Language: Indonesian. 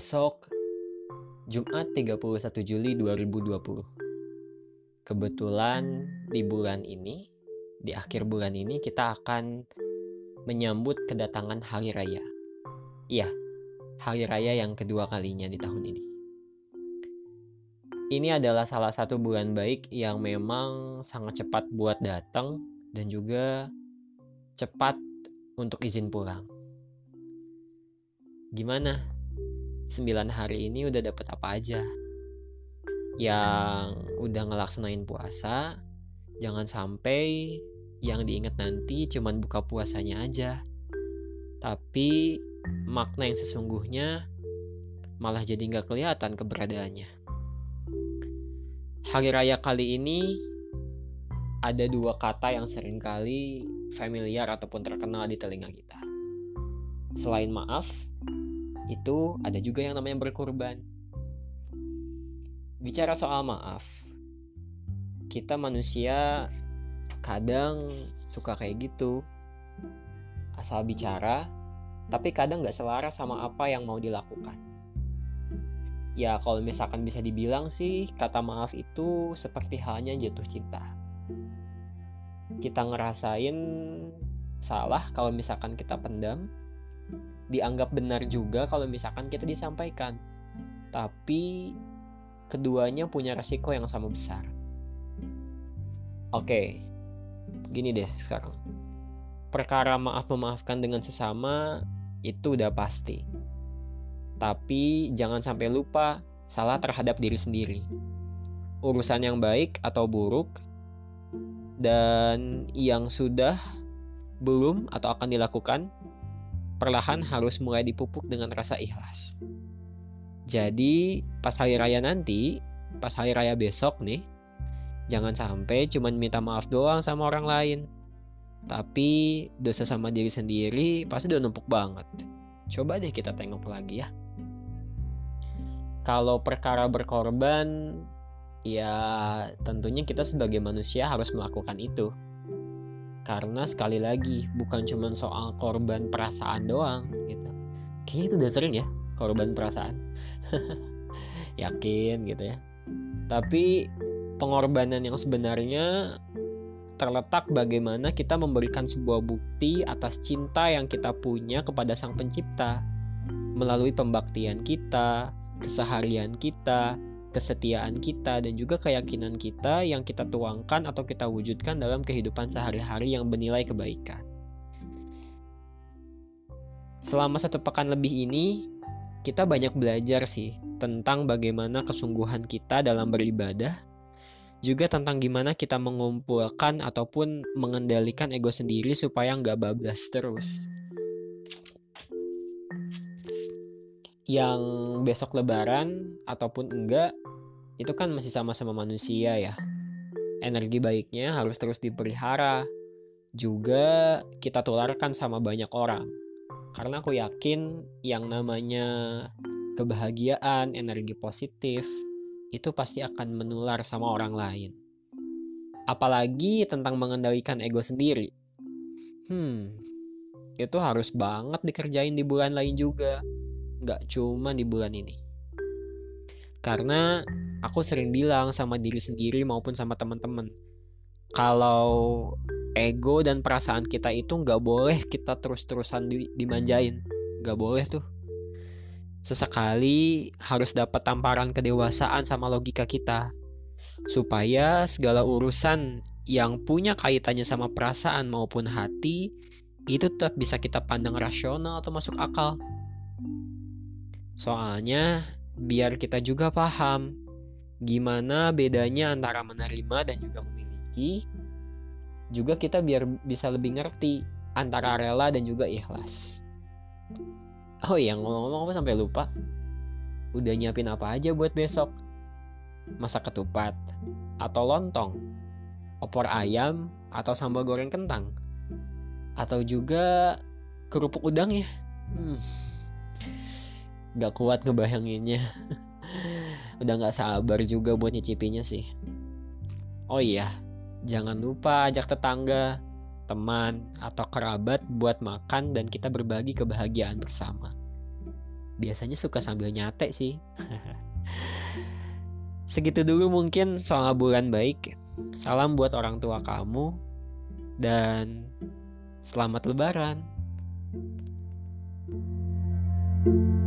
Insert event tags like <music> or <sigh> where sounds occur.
Besok Jumat 31 Juli 2020. Kebetulan di bulan ini, di akhir bulan ini kita akan menyambut kedatangan hari raya. Iya, hari raya yang kedua kalinya di tahun ini. Ini adalah salah satu bulan baik yang memang sangat cepat buat datang dan juga cepat untuk izin pulang. Gimana 9 hari ini udah dapet apa aja? Yang udah ngelaksanain puasa jangan sampai yang diingat nanti cuman buka puasanya aja. Tapi makna yang sesungguhnya malah jadi nggak kelihatan keberadaannya. Hari raya kali ini ada dua kata yang sering kali familiar ataupun terkenal di telinga kita. Selain maaf itu ada juga yang namanya berkorban. Bicara soal maaf, kita manusia kadang suka kayak gitu. Asal bicara, tapi kadang nggak selaras sama apa yang mau dilakukan. Ya kalau misalkan bisa dibilang sih, kata maaf itu seperti halnya jatuh cinta. Kita ngerasain salah kalau misalkan kita pendam, dianggap benar juga kalau misalkan kita disampaikan. Tapi keduanya punya resiko yang sama besar. Oke, gini deh sekarang. Perkara maaf memaafkan dengan sesama itu udah pasti. Tapi jangan sampai lupa salah terhadap diri sendiri. Urusan yang baik atau buruk dan yang sudah belum atau akan dilakukan perlahan harus mulai dipupuk dengan rasa ikhlas. Jadi pas hari raya nanti, pas hari raya besok nih, jangan sampai cuman minta maaf doang sama orang lain. Tapi dosa sama diri sendiri pasti udah numpuk banget. Coba deh kita tengok lagi ya. Kalau perkara berkorban, ya tentunya kita sebagai manusia harus melakukan itu karena sekali lagi bukan cuma soal korban perasaan doang gitu. Kayaknya itu udah sering ya korban perasaan. <laughs> Yakin gitu ya. Tapi pengorbanan yang sebenarnya terletak bagaimana kita memberikan sebuah bukti atas cinta yang kita punya kepada sang pencipta. Melalui pembaktian kita, keseharian kita, kesetiaan kita dan juga keyakinan kita yang kita tuangkan atau kita wujudkan dalam kehidupan sehari-hari yang bernilai kebaikan. Selama satu pekan lebih ini, kita banyak belajar sih tentang bagaimana kesungguhan kita dalam beribadah, juga tentang gimana kita mengumpulkan ataupun mengendalikan ego sendiri supaya nggak bablas terus. Yang besok lebaran ataupun enggak itu kan masih sama-sama manusia ya. Energi baiknya harus terus dipelihara. Juga kita tularkan sama banyak orang. Karena aku yakin yang namanya kebahagiaan, energi positif itu pasti akan menular sama orang lain. Apalagi tentang mengendalikan ego sendiri. Hmm, itu harus banget dikerjain di bulan lain juga nggak cuma di bulan ini. Karena aku sering bilang sama diri sendiri maupun sama teman-teman, kalau ego dan perasaan kita itu nggak boleh kita terus-terusan dimanjain, nggak boleh tuh. Sesekali harus dapat tamparan kedewasaan sama logika kita, supaya segala urusan yang punya kaitannya sama perasaan maupun hati itu tetap bisa kita pandang rasional atau masuk akal. Soalnya biar kita juga paham gimana bedanya antara menerima dan juga memiliki. Juga kita biar bisa lebih ngerti antara rela dan juga ikhlas. Oh iya ngomong-ngomong sampai lupa. Udah nyiapin apa aja buat besok? Masak ketupat atau lontong, opor ayam atau sambal goreng kentang, atau juga kerupuk udang ya. Hmm nggak kuat ngebayanginnya. Udah nggak sabar juga buat nyicipinya sih. Oh iya jangan lupa ajak tetangga teman atau kerabat buat makan dan kita berbagi kebahagiaan bersama. Biasanya suka sambil nyate sih. <laughs> Segitu dulu mungkin soal bulan baik. Salam buat orang tua kamu. Dan selamat lebaran. thank you